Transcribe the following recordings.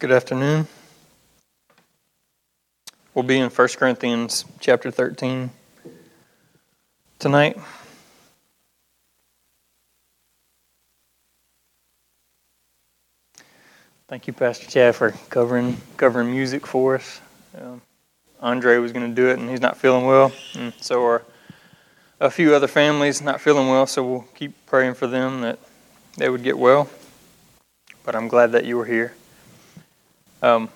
Good afternoon. We'll be in 1 Corinthians chapter 13 tonight. Thank you, Pastor Chad, for covering covering music for us. Um, Andre was going to do it, and he's not feeling well, and so are a few other families not feeling well. So we'll keep praying for them that they would get well. But I'm glad that you were here. Um,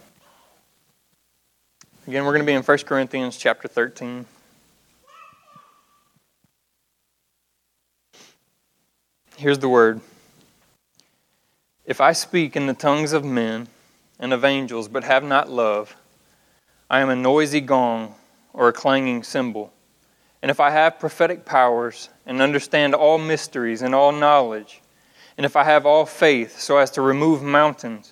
again, we're going to be in 1 Corinthians chapter 13. Here's the word If I speak in the tongues of men and of angels, but have not love, I am a noisy gong or a clanging cymbal. And if I have prophetic powers and understand all mysteries and all knowledge, and if I have all faith so as to remove mountains,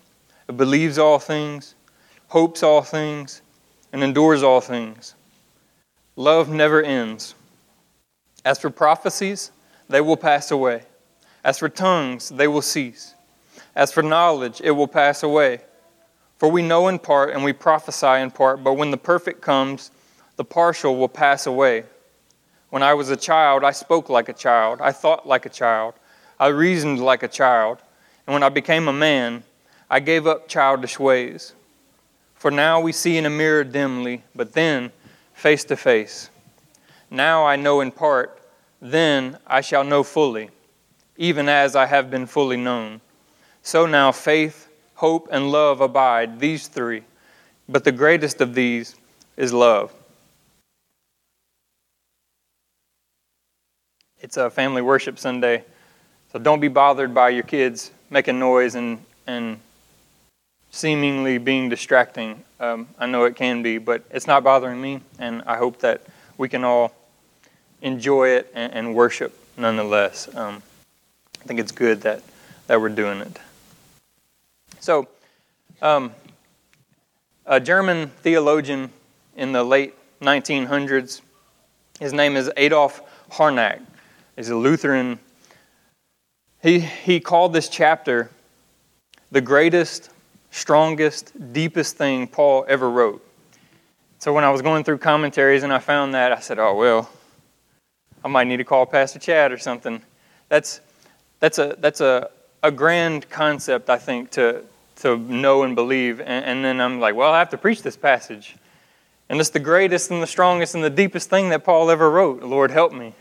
believes all things, hopes all things, and endures all things. Love never ends. As for prophecies, they will pass away. As for tongues, they will cease. As for knowledge, it will pass away. For we know in part and we prophesy in part, but when the perfect comes, the partial will pass away. When I was a child, I spoke like a child, I thought like a child, I reasoned like a child, and when I became a man, I gave up childish ways. For now we see in a mirror dimly, but then face to face. Now I know in part, then I shall know fully, even as I have been fully known. So now faith, hope, and love abide, these three. But the greatest of these is love. It's a family worship Sunday, so don't be bothered by your kids making noise and, and seemingly being distracting. Um, I know it can be, but it's not bothering me, and I hope that we can all enjoy it and, and worship nonetheless. Um, I think it's good that, that we're doing it. So, um, a German theologian in the late 1900s, his name is Adolf Harnack. He's a Lutheran. He, he called this chapter the greatest strongest, deepest thing Paul ever wrote. So when I was going through commentaries and I found that, I said, oh, well, I might need to call Pastor Chad or something. That's, that's, a, that's a, a grand concept, I think, to, to know and believe. And, and then I'm like, well, I have to preach this passage. And it's the greatest and the strongest and the deepest thing that Paul ever wrote. Lord, help me.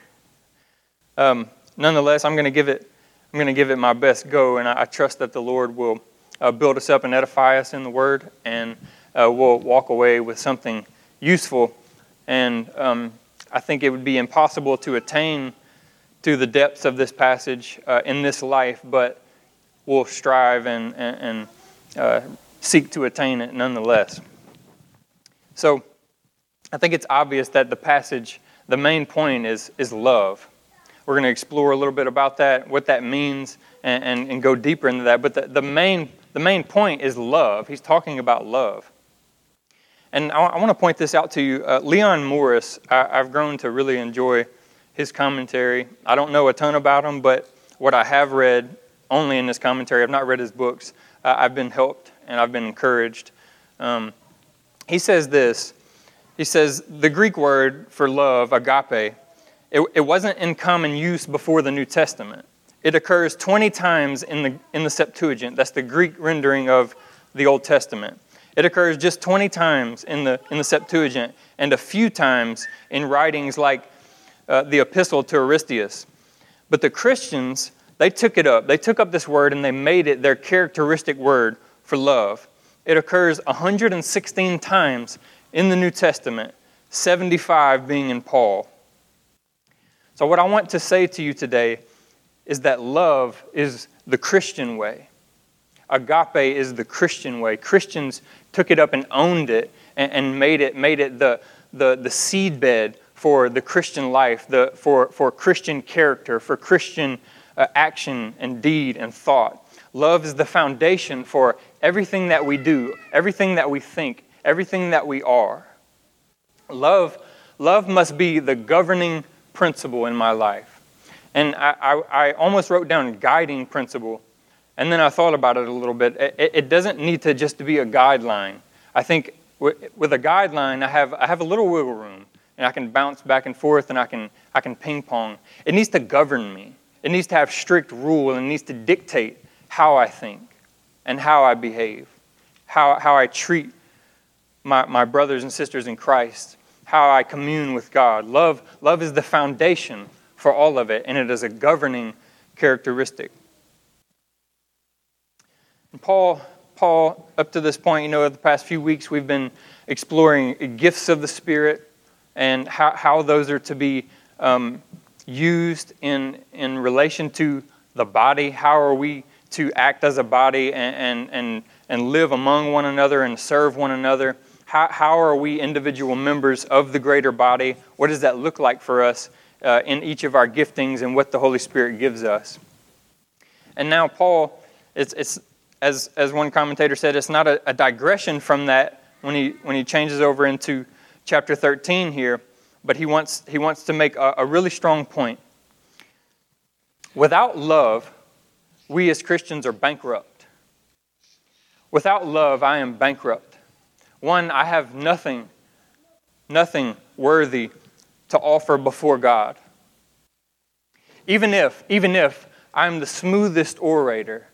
Um, nonetheless, I'm going to give it. I'm going to give it my best go, and I, I trust that the Lord will uh, build us up and edify us in the Word, and uh, we'll walk away with something useful. And um, I think it would be impossible to attain to the depths of this passage uh, in this life, but we'll strive and, and, and uh, seek to attain it nonetheless. So I think it's obvious that the passage, the main point is, is love. We're going to explore a little bit about that, what that means, and, and, and go deeper into that. But the, the main the main point is love. He's talking about love. And I, I want to point this out to you. Uh, Leon Morris, I, have grown to really enjoy his commentary. I don't know a ton about him, but what I have read only in this commentary, I've not read his books, uh, I've been helped and I've been encouraged. Um, he says this He says, the Greek word for love, agape, it, it wasn't in common use before the New Testament. It occurs 20 times in the, in the Septuagint. That's the Greek rendering of the Old Testament. It occurs just 20 times in the, in the Septuagint and a few times in writings like uh, the Epistle to Aristeas. But the Christians, they took it up. They took up this word and they made it their characteristic word for love. It occurs 116 times in the New Testament, 75 being in Paul. So, what I want to say to you today is that love is the Christian way. agape is the Christian way. Christians took it up and owned it and, and made it, made it the, the, the seedbed for the Christian life, the, for, for Christian character, for Christian uh, action and deed and thought. Love is the foundation for everything that we do, everything that we think, everything that we are. Love, love must be the governing principle in my life. And I, I, I almost wrote down guiding principle, and then I thought about it a little bit. It, it doesn't need to just be a guideline. I think with a guideline, I have, I have a little wiggle room, and I can bounce back and forth, and I can, I can ping pong. It needs to govern me. It needs to have strict rule, and it needs to dictate how I think and how I behave, how, how I treat my, my brothers and sisters in Christ, how I commune with God. Love, love is the foundation for all of it, and it is a governing characteristic. And Paul, Paul, up to this point, you know, the past few weeks, we've been exploring gifts of the Spirit and how, how those are to be um, used in, in relation to the body. How are we to act as a body and, and, and, and live among one another and serve one another? How, how are we individual members of the greater body? What does that look like for us uh, in each of our giftings and what the Holy Spirit gives us? And now, Paul, it's, it's, as, as one commentator said, it's not a, a digression from that when he, when he changes over into chapter 13 here but he wants, he wants to make a, a really strong point. Without love, we as Christians are bankrupt. Without love, I am bankrupt. One, I have nothing, nothing worthy to offer before God. Even if, even if I'm the smoothest orator,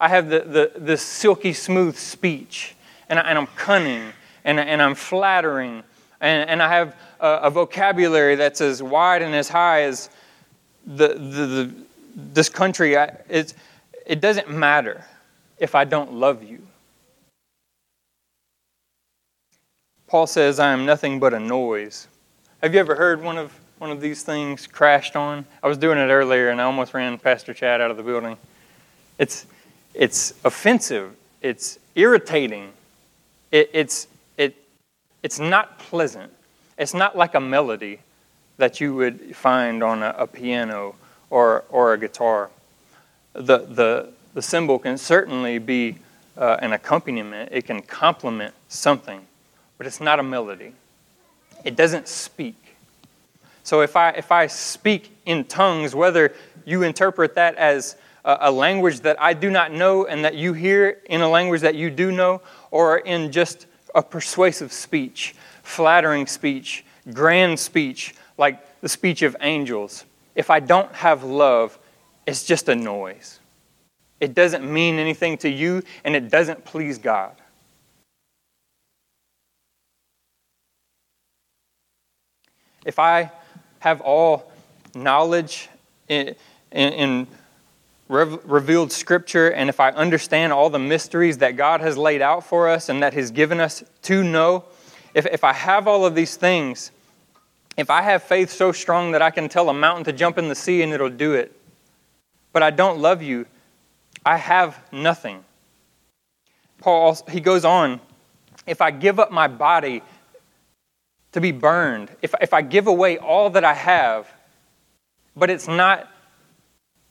I have the, the, the silky smooth speech, and, I, I'm cunning, and, and I'm flattering, and, and I have a, a, vocabulary that's as wide and as high as the, the, the this country. I, it's, it doesn't matter if I don't love you. Paul says, I am nothing but a noise. Have you ever heard one of, one of these things crashed on? I was doing it earlier and I almost ran Pastor Chad out of the building. It's, it's offensive, it's irritating, it, it's, it it's not pleasant. It's not like a melody that you would find on a, a piano or, or a guitar. The, the, the cymbal can certainly be uh, an accompaniment, it can complement something, but it's not a melody. It doesn't speak. So if I, if I speak in tongues, whether you interpret that as a, a language that I do not know and that you hear in a language that you do know, or in just a persuasive speech, flattering speech, grand speech, like the speech of angels. If I don't have love, it's just a noise. It doesn't mean anything to you, and it doesn't please God. If I have all knowledge in, in, in revealed scripture, and if I understand all the mysteries that God has laid out for us and that He's given us to know, if, if I have all of these things, if I have faith so strong that I can tell a mountain to jump in the sea and it'll do it, but I don't love you, I have nothing. Paul, he goes on, if I give up my body to be burned, if, if I give away all that I have, but it's not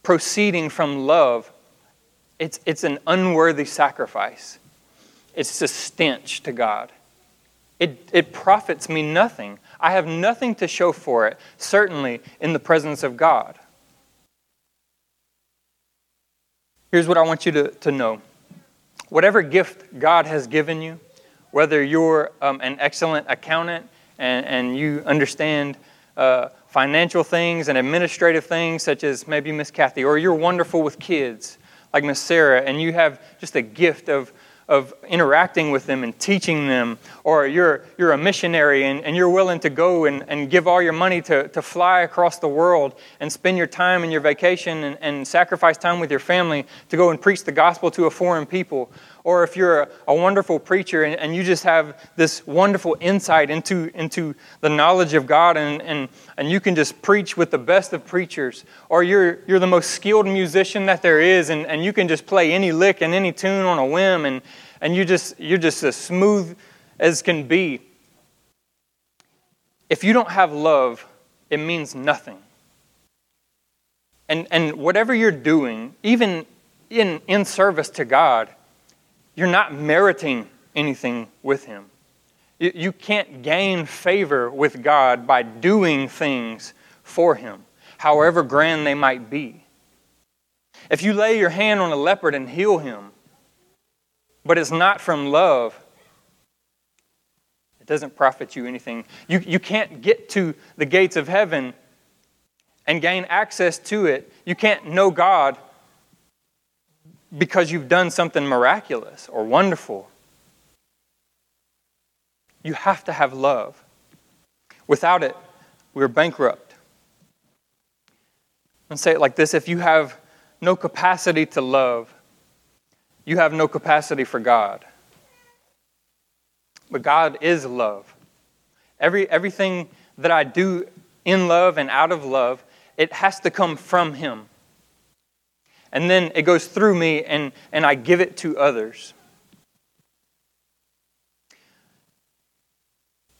proceeding from love, it's, it's an unworthy sacrifice. It's a stench to God. It, it profits me nothing. I have nothing to show for it, certainly in the presence of God. Here's what I want you to, to know whatever gift God has given you, whether you're um, an excellent accountant and, and you understand uh, financial things and administrative things, such as maybe Miss Kathy, or you're wonderful with kids, like Miss Sarah, and you have just a gift of, of interacting with them and teaching them, or you're, you're a missionary and, and you're willing to go and, and give all your money to, to fly across the world and spend your time and your vacation and, and sacrifice time with your family to go and preach the gospel to a foreign people, or if you're a, a wonderful preacher and, and, you just have this wonderful insight into, into the knowledge of God and, and, and you can just preach with the best of preachers, or you're, you're the most skilled musician that there is and, and you can just play any lick and any tune on a whim and, and you just, you're just as smooth as can be. If you don't have love, it means nothing. And, and whatever you're doing, even in, in service to God, you're not meriting anything with Him. You, can't gain favor with God by doing things for Him, however grand they might be. If you lay your hand on a leopard and heal him, but it's not from love, it doesn't profit you anything. You, you can't get to the gates of heaven and gain access to it. You can't know God because you've done something miraculous or wonderful. You have to have love. Without it, we're bankrupt. And say it like this if you have no capacity to love, you have no capacity for God. But God is love. Every, everything that I do in love and out of love, it has to come from Him and then it goes through me and, and I give it to others.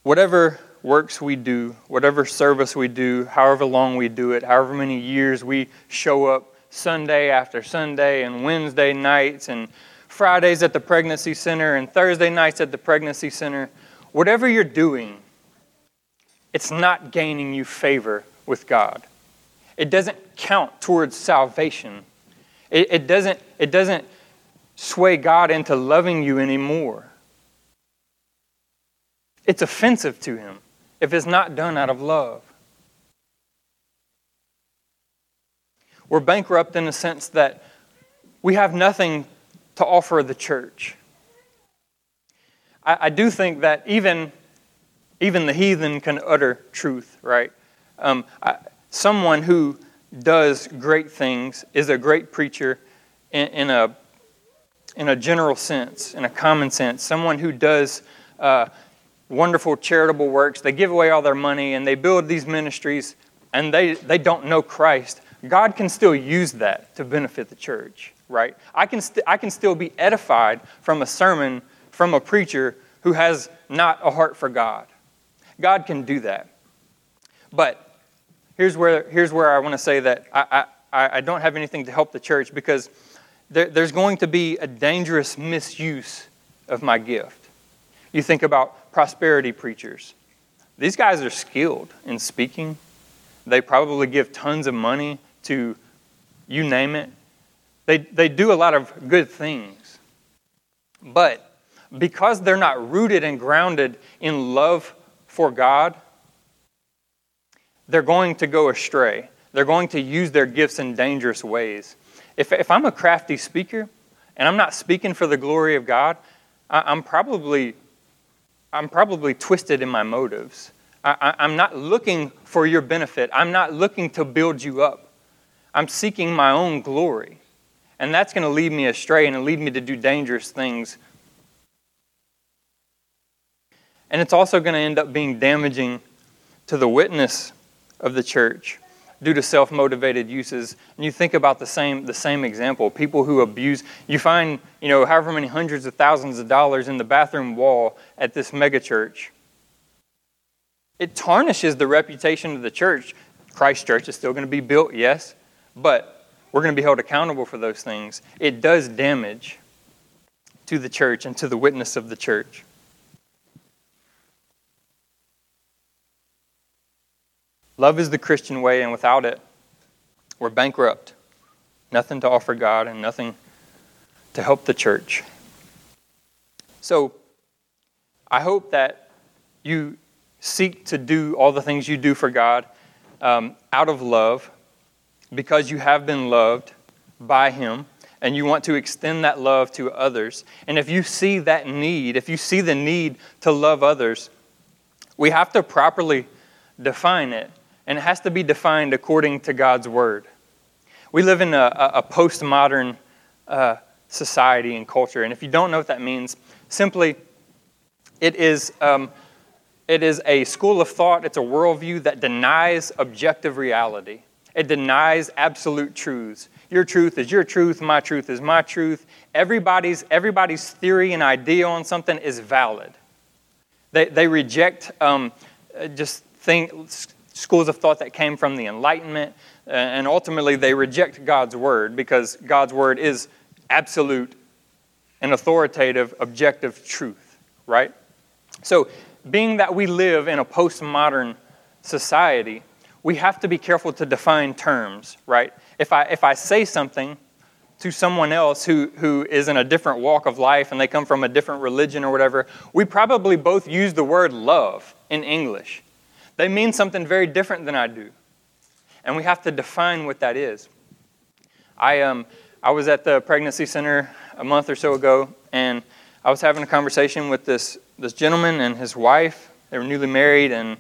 Whatever works we do, whatever service we do, however long we do it, however many years we show up Sunday after Sunday and Wednesday nights and Fridays at the pregnancy center and Thursday nights at the pregnancy center, whatever you're doing, it's not gaining you favor with God. It doesn't count towards salvation it, it, doesn't, it doesn't sway God into loving you anymore. It's offensive to Him if it's not done out of love. We're bankrupt in the sense that we have nothing to offer the church. I, I do think that even, even the heathen can utter truth, right? Um, I, someone who does great things, is a great preacher in, in a, in a general sense, in a common sense. Someone who does uh, wonderful charitable works. They give away all their money and they build these ministries and they, they don't know Christ. God can still use that to benefit the church, right? I can, st- I can still be edified from a sermon from a preacher who has not a heart for God. God can do that. But here's where, here's where I want to say that I, I, I don't have anything to help the church because there, there's going to be a dangerous misuse of my gift. You think about prosperity preachers. These guys are skilled in speaking. They probably give tons of money to you name it. They, they do a lot of good things. But because they're not rooted and grounded in love for God, they're going to go astray. They're going to use their gifts in dangerous ways. If, if I'm a crafty speaker and I'm not speaking for the glory of God, I, am probably, I'm probably twisted in my motives. I, I'm not looking for your benefit. I'm not looking to build you up. I'm seeking my own glory. And that's going to lead me astray and lead me to do dangerous things. And it's also going to end up being damaging to the witness of the church due to self-motivated uses. And you think about the same the same example. People who abuse you find you know however many hundreds of thousands of dollars in the bathroom wall at this megachurch it tarnishes the reputation of the church. Christ church is still going to be built yes but we're going to be held accountable for those things. It does damage to the church and to the witness of the church Love is the Christian way, and without it, we're bankrupt. Nothing to offer God and nothing to help the church. So, I hope that you seek to do all the things you do for God um, out of love because you have been loved by Him and you want to extend that love to others. And if you see that need, if you see the need to love others, we have to properly define it. And it has to be defined according to God's word. We live in a, a postmodern uh, society and culture. And if you don't know what that means, simply it is, um, it is a school of thought, it's a worldview that denies objective reality. It denies absolute truths. Your truth is your truth, my truth is my truth. Everybody's, everybody's theory and idea on something is valid. They, they reject um, just think, schools of thought that came from the Enlightenment, uh, and ultimately they reject God's Word because God's Word is absolute and authoritative, objective truth, right? So, being that we live in a postmodern society, we have to be careful to define terms, right? If I, if I say something to someone else who, who is in a different walk of life and they come from a different religion or whatever, we probably both use the word love in English. They mean something very different than I do. And we have to define what that is. I, um, I was at the pregnancy center a month or so ago, and I was having a conversation with this, this gentleman and his wife. They were newly married, and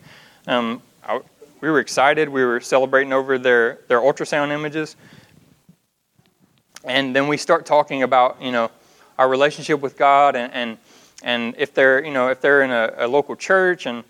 um, I, we were excited. We were celebrating over their, their ultrasound images. And then we start talking about, you know, our relationship with God and, and, and if they're, you know, if they're in a, a local church and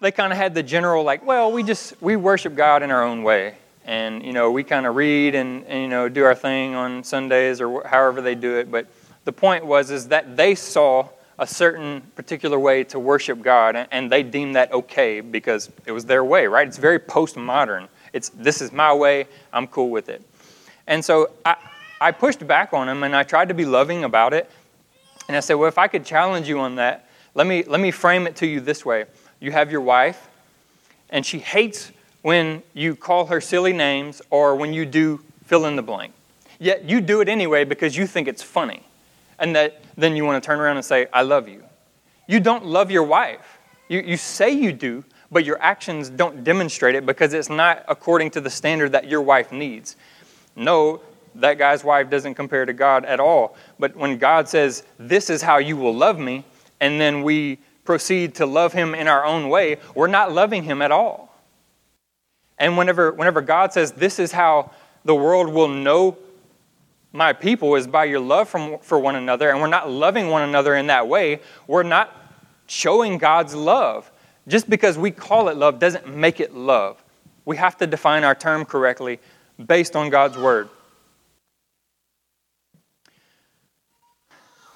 they kind of had the general like, well, we just, we worship God in our own way and you know we kind of read and, and, you know do our thing on Sundays or however they do it. But the point was is that they saw a certain particular way to worship God, and they deemed that okay because it was their way. Right? It's very postmodern. It's this is my way. I'm cool with it. And so I, I pushed back on them, and I tried to be loving about it. And I said, well, if I could challenge you on that, let me let me frame it to you this way: You have your wife, and she hates when you call her silly names or when you do fill in the blank. Yet you do it anyway because you think it's funny. And that then you want to turn around and say, I love you. You don't love your wife. You, you say you do, but your actions don't demonstrate it because it's not according to the standard that your wife needs. No, that guy's wife doesn't compare to God at all. But when God says, This is how you will love me, and then we proceed to love him in our own way, we're not loving him at all. And whenever, whenever God says, This is how the world will know my people is by your love from, for one another, and we're not loving one another in that way, we're not showing God's love. Just because we call it love doesn't make it love. We have to define our term correctly based on God's word.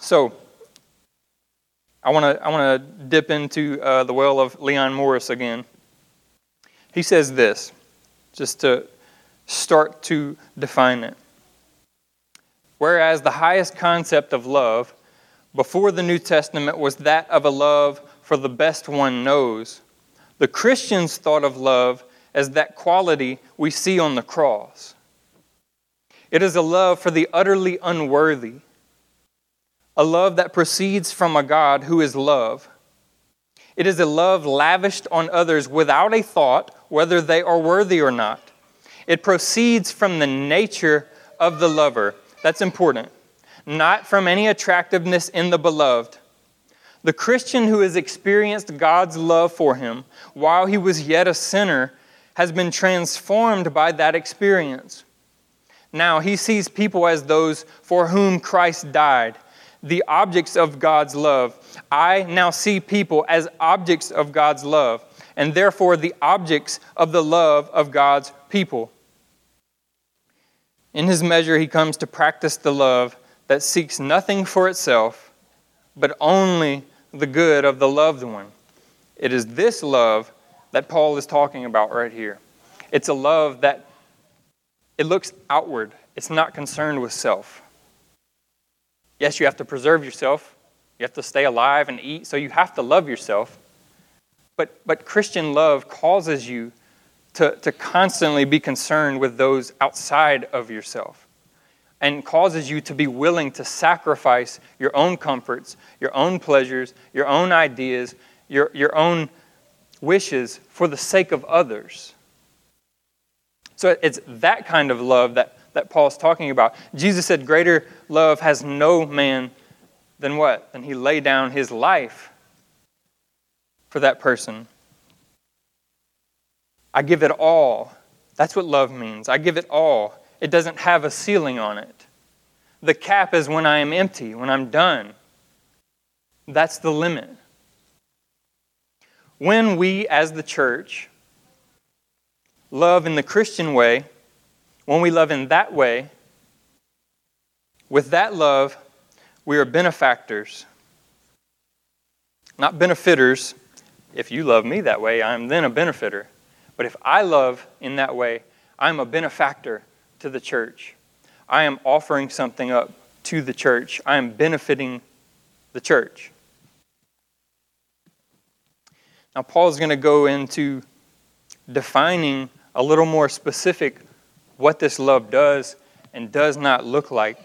So, I want to I want to dip into uh, the well of Leon Morris again. He says this, just to start to define it. Whereas the highest concept of love before the New Testament was that of a love for the best one knows, the Christians thought of love as that quality we see on the cross. It is a love for the utterly unworthy, a love that proceeds from a God who is love. It is a love lavished on others without a thought whether they are worthy or not. It proceeds from the nature of the lover. That's important. Not from any attractiveness in the beloved. The Christian who has experienced God's love for him while he was yet a sinner has been transformed by that experience. Now he sees people as those for whom Christ died, the objects of God's love. I now see people as objects of God's love and therefore the objects of the love of God's people. In his measure, he comes to practice the love that seeks nothing for itself, but only the good of the loved one. It is this love that Paul is talking about right here. It's a love that it looks outward. It's not concerned with self. Yes, you have to preserve yourself. You have to stay alive and eat, so you have to love yourself. But, but Christian love causes you to, to constantly be concerned with those outside of yourself and causes you to be willing to sacrifice your own comforts, your own pleasures, your own ideas, your, your own wishes for the sake of others. So it's that kind of love that, that Paul's talking about. Jesus said, Greater love has no man than what? Than he lay down his life for that person. I give it all. That's what love means. I give it all. It doesn't have a ceiling on it. The cap is when I am empty, when I'm done. That's the limit. When we, as the church, love in the Christian way, when we love in that way, with that love, we are benefactors, not benefiters. If you love me that way, I'm then a benefiter. But if I love in that way, I'm a benefactor to the church. I am offering something up to the church. I am benefiting the church. Now, Paul's going to go into defining a little more specific what this love does and does not look like.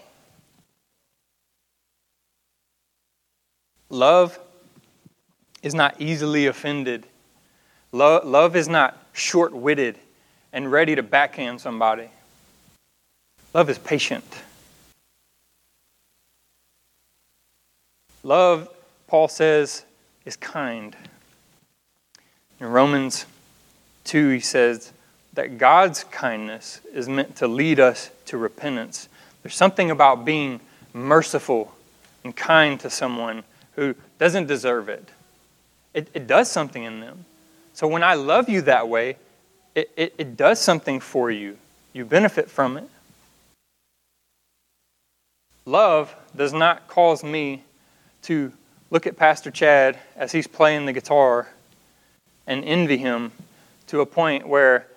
Love is not easily offended. Love, love is not short witted and ready to backhand somebody. Love is patient. Love, Paul says, is kind. In Romans 2, he says that God's kindness is meant to lead us to repentance. There's something about being merciful and kind to someone who doesn't deserve it. It, it does something in them. So when I love you that way, it, it, it does something for you. You benefit from it. Love does not cause me to look at Pastor Chad as he's playing the guitar and envy him to a point where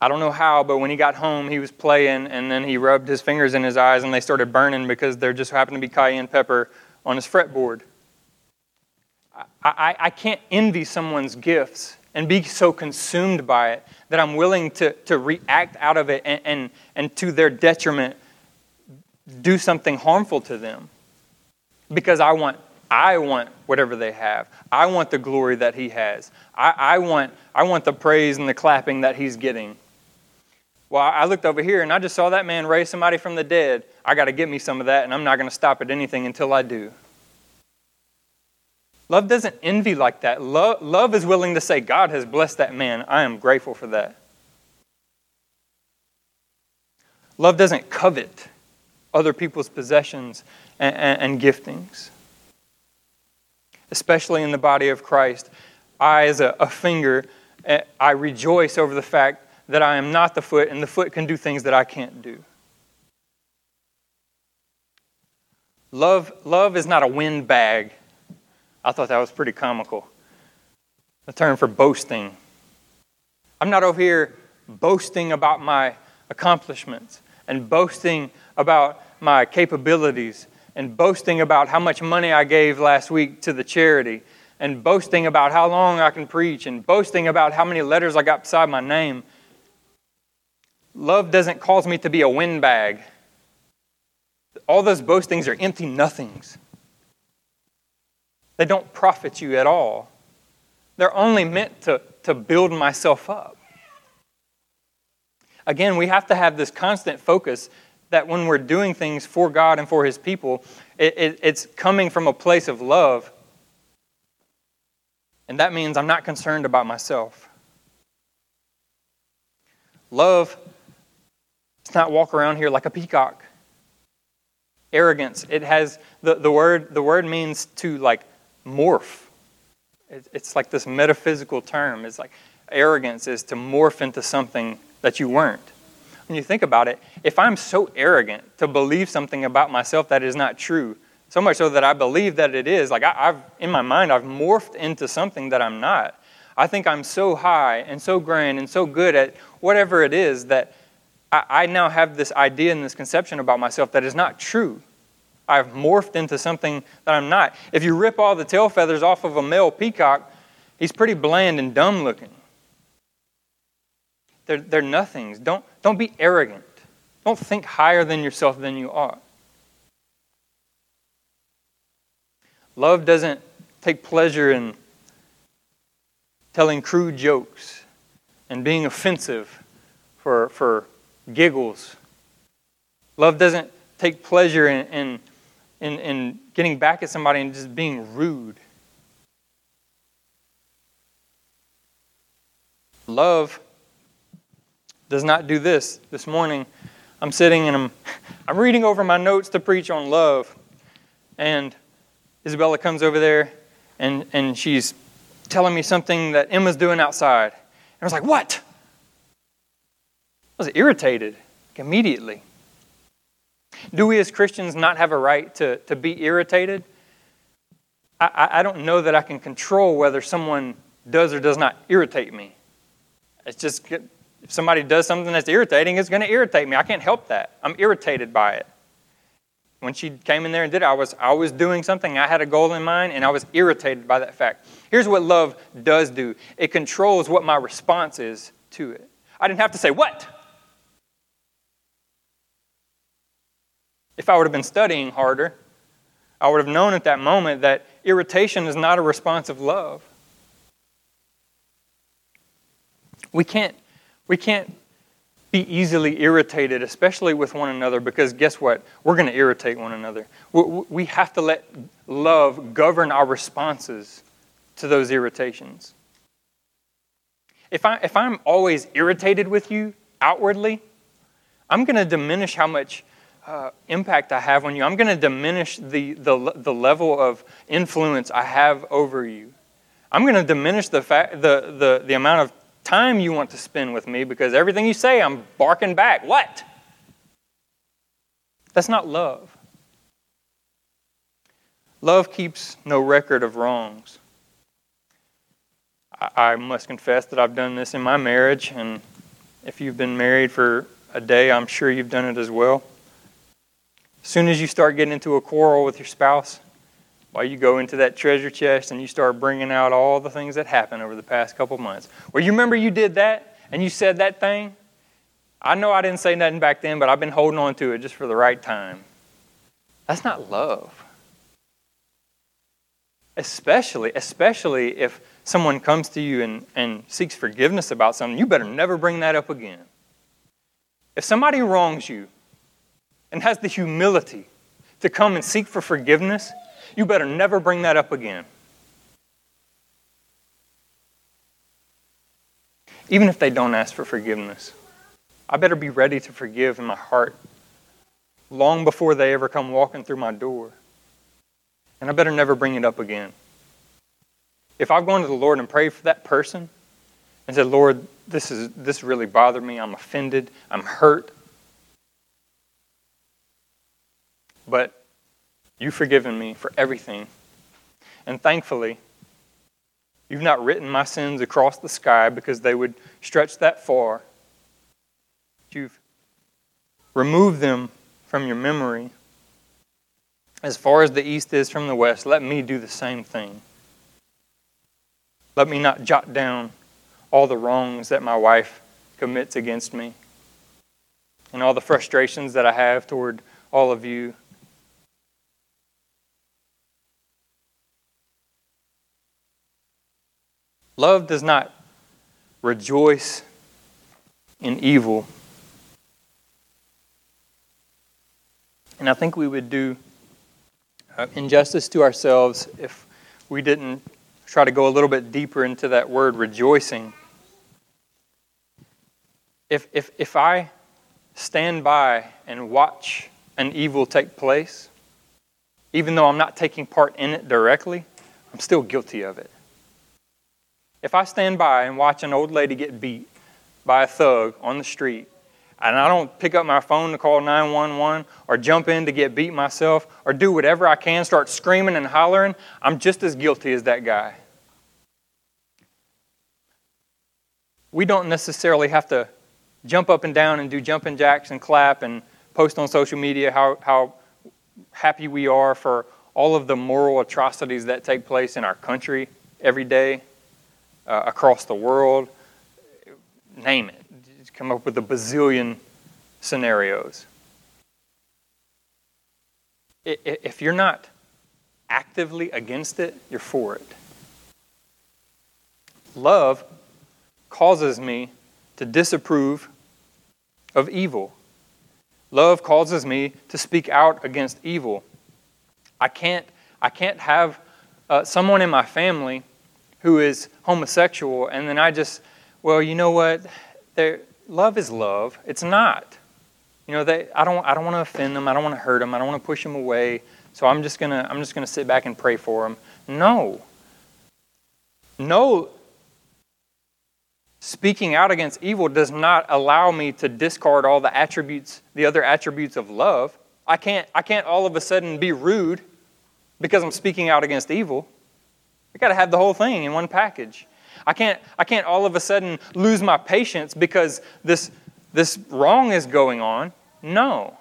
I don't know how, but when he got home, he was playing and then he rubbed his fingers in his eyes and they started burning because there just happened to be cayenne pepper on his fretboard. I, I, can't envy someone's gifts and be so consumed by it that I'm willing to, to react out of it and, and, and to their detriment do something harmful to them. Because I want, I want whatever they have. I want the glory that he has. I, I, want, I want the praise and the clapping that he's getting. Well, I looked over here and I just saw that man raise somebody from the dead. I got to get me some of that, and I'm not going to stop at anything until I do. Love doesn't envy like that. Love, love is willing to say, God has blessed that man. I am grateful for that. Love doesn't covet other people's possessions and, and, and giftings. Especially in the body of Christ. I, as a, a finger, eh, I rejoice over the fact that I am not the foot, and the foot can do things that I can't do. Love, love is not a windbag I thought that was pretty comical. The term for boasting. I'm not over here boasting about my accomplishments and boasting about my capabilities and boasting about how much money I gave last week to the charity and boasting about how long I can preach and boasting about how many letters I got beside my name. Love doesn't cause me to be a windbag. All those boastings are empty nothings. They don't profit you at all. They're only meant to, to build myself up. Again, we have to have this constant focus that when we're doing things for God and for His people, it, it, it's coming from a place of love. And that means I'm not concerned about myself. Love, it's not walk around here like a peacock. Arrogance, it has the, the word the word means to like morph. It's like this metaphysical term. It's like arrogance is to morph into something that you weren't. When you think about it, if I'm so arrogant to believe something about myself that is not true, so much so that I believe that it is, like I, have in my mind, I've morphed into something that I'm not. I think I'm so high and so grand and so good at whatever it is that I, I now have this idea and this conception about myself that is not true. I've morphed into something that I'm not. If you rip all the tail feathers off of a male peacock, he's pretty bland and dumb looking. They're, they're nothings. Don't, don't be arrogant. Don't think higher than yourself than you are. Love doesn't take pleasure in telling crude jokes and being offensive for, for giggles Love doesn't take pleasure in, in, in, in getting back at somebody and just being rude. Love does not do this. This morning, I'm sitting and I'm, I'm reading over my notes to preach on love. And Isabella comes over there and, and she's telling me something that Emma's doing outside. And I was like, What? Was irritated immediately. Do we as Christians not have a right to, to be irritated? I, I don't know that I can control whether someone does or does not irritate me. It's just if somebody does something that's irritating, it's going to irritate me. I can't help that. I'm irritated by it. When she came in there and did it, I was, I was doing something. I had a goal in mind, and I was irritated by that fact. Here's what love does do it controls what my response is to it. I didn't have to say, What? If I would have been studying harder, I would have known at that moment that irritation is not a response of love. We can't, we can't be easily irritated, especially with one another, because guess what? We're going to irritate one another. We have to let love govern our responses to those irritations. If, I, if I'm always irritated with you outwardly, I'm going to diminish how much uh, impact I have on you. I'm going to diminish the, the, the level of influence I have over you. I'm going to diminish the, fact, the, the, the amount of time you want to spend with me because everything you say, I'm barking back. What? That's not love. Love keeps no record of wrongs. I, I must confess that I've done this in my marriage, and if you've been married for a day, I'm sure you've done it as well. As soon as you start getting into a quarrel with your spouse, why you go into that treasure chest and you start bringing out all the things that happened over the past couple months. Well, you remember you did that and you said that thing? I know I didn't say nothing back then, but I've been holding on to it just for the right time. That's not love. Especially, especially if someone comes to you and, and seeks forgiveness about something, you better never bring that up again. If somebody wrongs you, and has the humility to come and seek for forgiveness, you better never bring that up again. Even if they don't ask for forgiveness, I better be ready to forgive in my heart long before they ever come walking through my door. And I better never bring it up again. If I've gone to the Lord and prayed for that person and said, Lord, this, is, this really bothered me, I'm offended, I'm hurt, but you've forgiven me for everything. And thankfully, you've not written my sins across the sky because they would stretch that far. You've removed them from your memory. As far as the east is from the west, let me do the same thing. Let me not jot down all the wrongs that my wife commits against me and all the frustrations that I have toward all of you Love does not rejoice in evil. And I think we would do uh, injustice to ourselves if we didn't try to go a little bit deeper into that word rejoicing. If, if, if I stand by and watch an evil take place, even though I'm not taking part in it directly, I'm still guilty of it. If I stand by and watch an old lady get beat by a thug on the street, and I don't pick up my phone to call 911 or jump in to get beat myself or do whatever I can, start screaming and hollering, I'm just as guilty as that guy. We don't necessarily have to jump up and down and do jumping jacks and clap and post on social media how, how happy we are for all of the moral atrocities that take place in our country every day uh, across the world. Name it. Just come up with a bazillion scenarios. If you're not actively against it, you're for it. Love causes me to disapprove of evil. Love causes me to speak out against evil. I can't, I can't have uh, someone in my family who is homosexual and then I just, well, you know what? They're, love is love. It's not. You know, they, I don't, I don't want to offend them. I don't want to hurt them. I don't want to push them away. So I'm just gonna, I'm just gonna sit back and pray for them. No. No. Speaking out against evil does not allow me to discard all the attributes, the other attributes of love. I can't, I can't all of a sudden be rude because I'm speaking out against evil. I got to have the whole thing in one package. I can't, I can't all of a sudden lose my patience because this, this wrong is going on. No.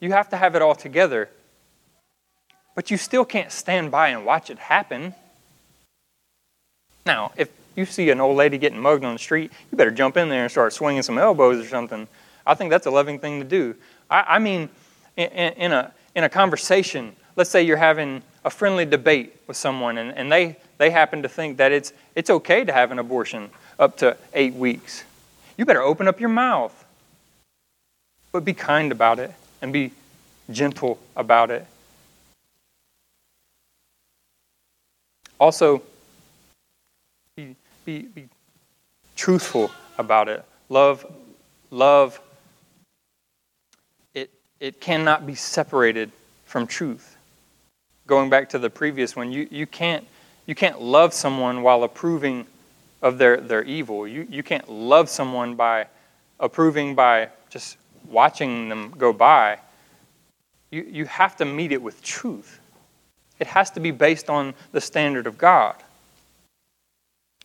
You have to have it all together. But you still can't stand by and watch it happen. Now, if you see an old lady getting mugged on the street, you better jump in there and start swinging some elbows or something. I think that's a loving thing to do. I, I mean, in, in, a, in a conversation, let's say you're having a friendly debate with someone and, and they, they happen to think that it's, it's okay to have an abortion up to eight weeks. You better open up your mouth. But be kind about it and be gentle about it. Also, be, be, be truthful about it. Love, love, it, it cannot be separated from truth. Going back to the previous one, you, you, can't, you can't love someone while approving of their, their evil. You, you can't love someone by approving by just watching them go by. You, you have to meet it with truth. It has to be based on the standard of God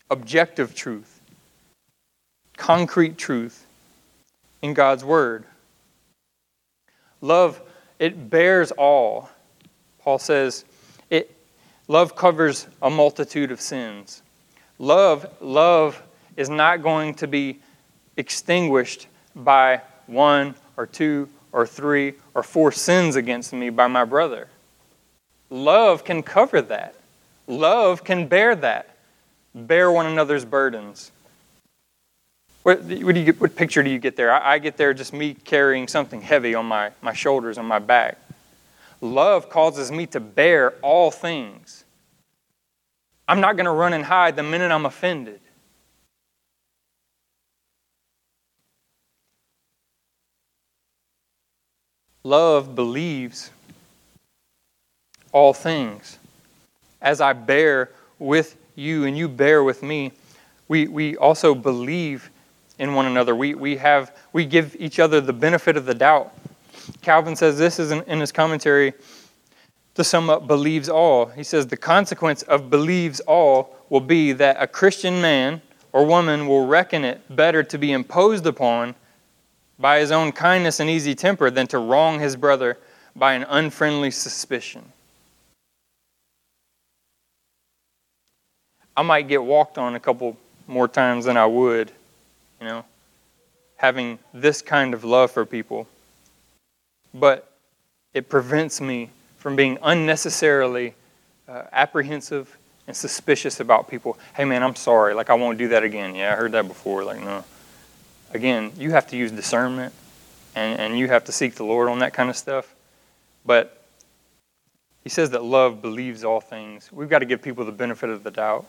objective truth, concrete truth in God's Word. Love, it bears all. Paul says, love covers a multitude of sins. Love, love is not going to be extinguished by one or two or three or four sins against me by my brother. Love can cover that. Love can bear that. Bear one another's burdens. What, what, do you get, what picture do you get there? I, I get there just me carrying something heavy on my, my shoulders, on my back. Love causes me to bear all things. I'm not going to run and hide the minute I'm offended. Love believes all things. As I bear with you and you bear with me, we, we also believe in one another. We, we, have, we give each other the benefit of the doubt. Calvin says this is in, his commentary to sum up believes all. He says the consequence of believes all will be that a Christian man or woman will reckon it better to be imposed upon by his own kindness and easy temper than to wrong his brother by an unfriendly suspicion. I might get walked on a couple more times than I would, you know, having this kind of love for people. But it prevents me from being unnecessarily uh, apprehensive and suspicious about people. Hey, man, I'm sorry. Like, I won't do that again. Yeah, I heard that before. Like, no again, you have to use discernment and, and you have to seek the Lord on that kind of stuff. But he says that love believes all things. We've got to give people the benefit of the doubt.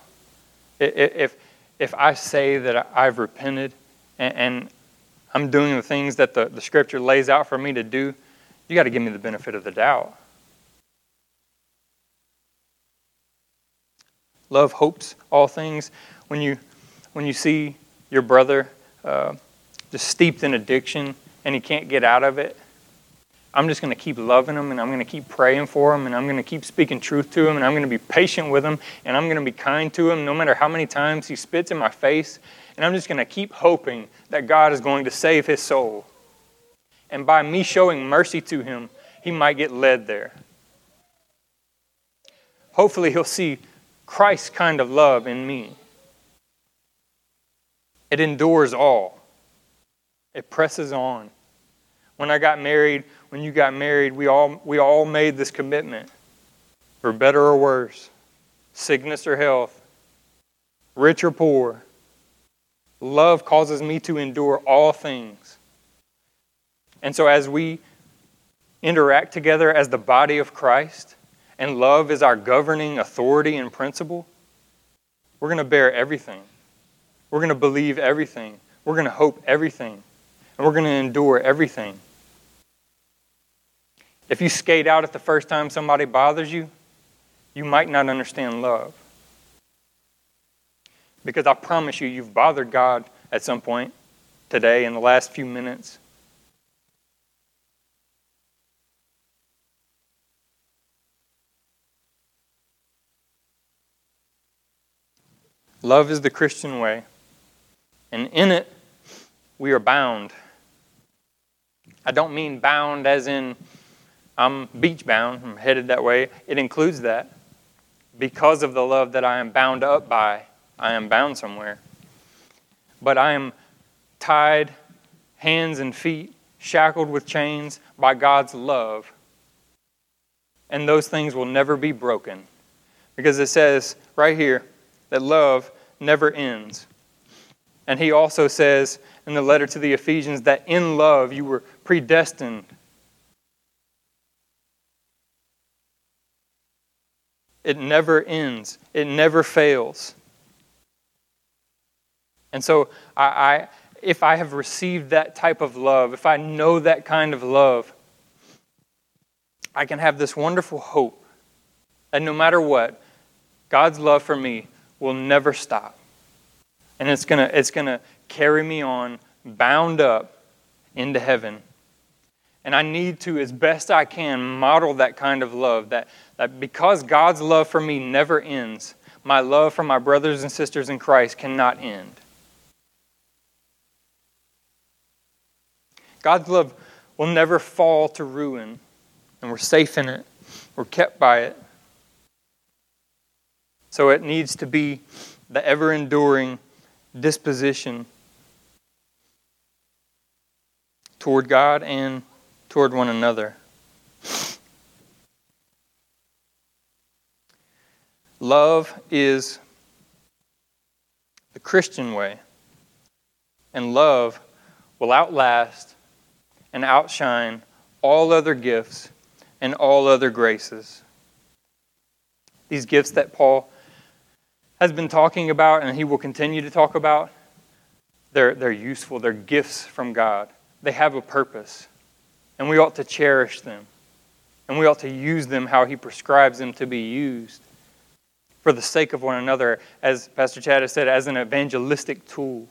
If, if I say that I've repented and, and I'm doing the things that the, the scripture lays out for me to do, you got to give me the benefit of the doubt. Love hopes all things. When you, when you see your brother uh, just steeped in addiction and he can't get out of it, I'm just going to keep loving him and I'm going to keep praying for him and I'm going to keep speaking truth to him and I'm going to be patient with him and I'm going to be kind to him no matter how many times he spits in my face. And I'm just going to keep hoping that God is going to save his soul. And by me showing mercy to him, he might get led there. Hopefully, he'll see Christ's kind of love in me. It endures all. It presses on. When I got married, when you got married, we all, we all made this commitment for better or worse, sickness or health, rich or poor. Love causes me to endure all things. And so, as we interact together as the body of Christ, and love is our governing authority and principle, we're going to bear everything. We're going to believe everything. We're going to hope everything. And we're going to endure everything. If you skate out at the first time somebody bothers you, you might not understand love. Because I promise you, you've bothered God at some point today in the last few minutes. Love is the Christian way, and in it, we are bound. I don't mean bound as in I'm beach bound, I'm headed that way. It includes that. Because of the love that I am bound up by, I am bound somewhere. But I am tied, hands and feet, shackled with chains by God's love. And those things will never be broken. Because it says right here, that love never ends. And he also says in the letter to the Ephesians that in love you were predestined. It never ends, it never fails. And so, I, I, if I have received that type of love, if I know that kind of love, I can have this wonderful hope that no matter what, God's love for me will never stop. And it's going to it's going to carry me on bound up into heaven. And I need to, as best I can, model that kind of love. That, that because God's love for me never ends, my love for my brothers and sisters in Christ cannot end. God's love will never fall to ruin, and we're safe in it. We're kept by it. So it needs to be the ever enduring disposition toward God and toward one another. Love is the Christian way, and love will outlast and outshine all other gifts and all other graces. These gifts that Paul has been talking about and he will continue to talk about, they're, they're useful. They're gifts from God. They have a purpose. And we ought to cherish them. And we ought to use them how he prescribes them to be used for the sake of one another, as Pastor Chad has said, as an evangelistic tool.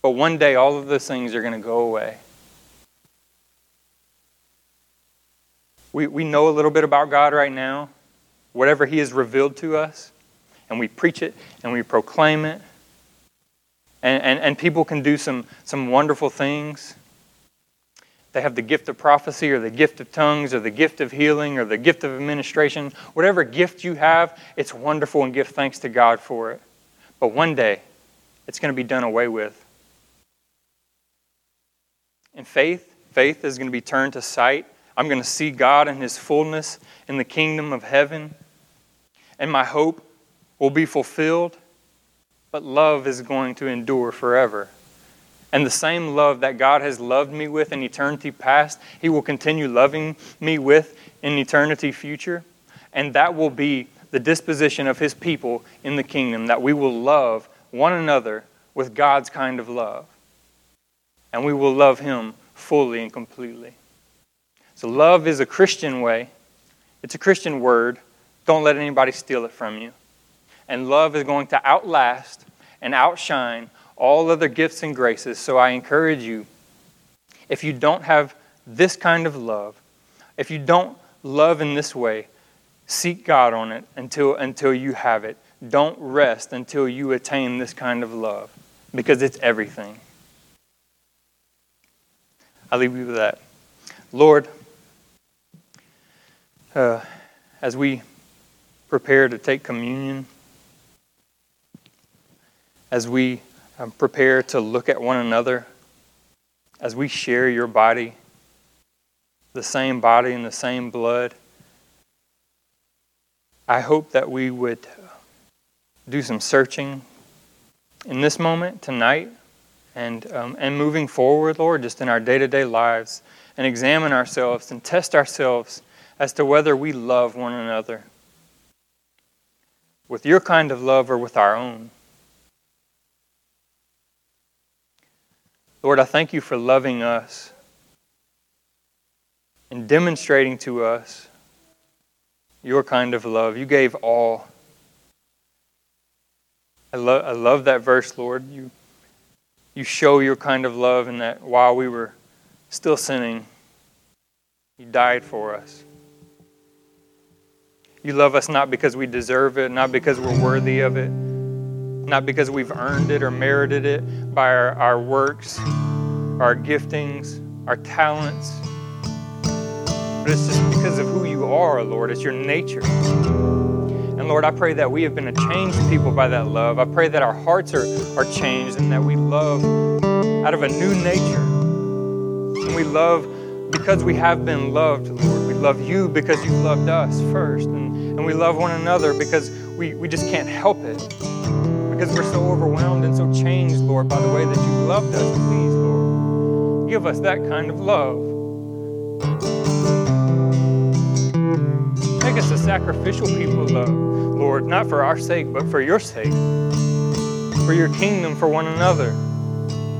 But one day, all of those things are going to go away. We, we know a little bit about God right now whatever He has revealed to us, and we preach it and we proclaim it. And, and, and people can do some, some wonderful things. They have the gift of prophecy or the gift of tongues or the gift of healing or the gift of administration. Whatever gift you have, it's wonderful and give thanks to God for it. But one day, it's going to be done away with. In faith, faith is going to be turned to sight. I'm going to see God in His fullness in the kingdom of heaven and my hope will be fulfilled, but love is going to endure forever. And the same love that God has loved me with in eternity past, He will continue loving me with in eternity future. And that will be the disposition of His people in the kingdom, that we will love one another with God's kind of love. And we will love Him fully and completely. So, love is a Christian way, it's a Christian word don't let anybody steal it from you. And love is going to outlast and outshine all other gifts and graces. So I encourage you if you don't have this kind of love, if you don't love in this way, seek God on it until, until you have it. Don't rest until you attain this kind of love because it's everything. I'll leave you with that. Lord, uh, as we prepare to take communion, as we um, prepare to look at one another, as we share your body, the same body and the same blood, I hope that we would do some searching in this moment, tonight, and, um, and moving forward, Lord, just in our day to day lives, and examine ourselves and test ourselves as to whether we love one another with your kind of love or with our own. Lord, I thank you for loving us and demonstrating to us your kind of love. You gave all. I, lo- I love that verse, Lord. You, you show your kind of love in that while we were still sinning, you died for us. You love us not because we deserve it, not because we're worthy of it, not because we've earned it or merited it by our, our works, our giftings, our talents, but it's just because of who you are, Lord. It's your nature. And Lord, I pray that we have been a changed people by that love. I pray that our hearts are, are changed and that we love out of a new nature. And we love because we have been loved, Lord. Love you because you loved us first. And, and we love one another because we, we just can't help it. Because we're so overwhelmed and so changed, Lord, by the way that you loved us. Please, Lord, give us that kind of love. Make us a sacrificial people, Lord, not for our sake, but for your sake, for your kingdom, for one another.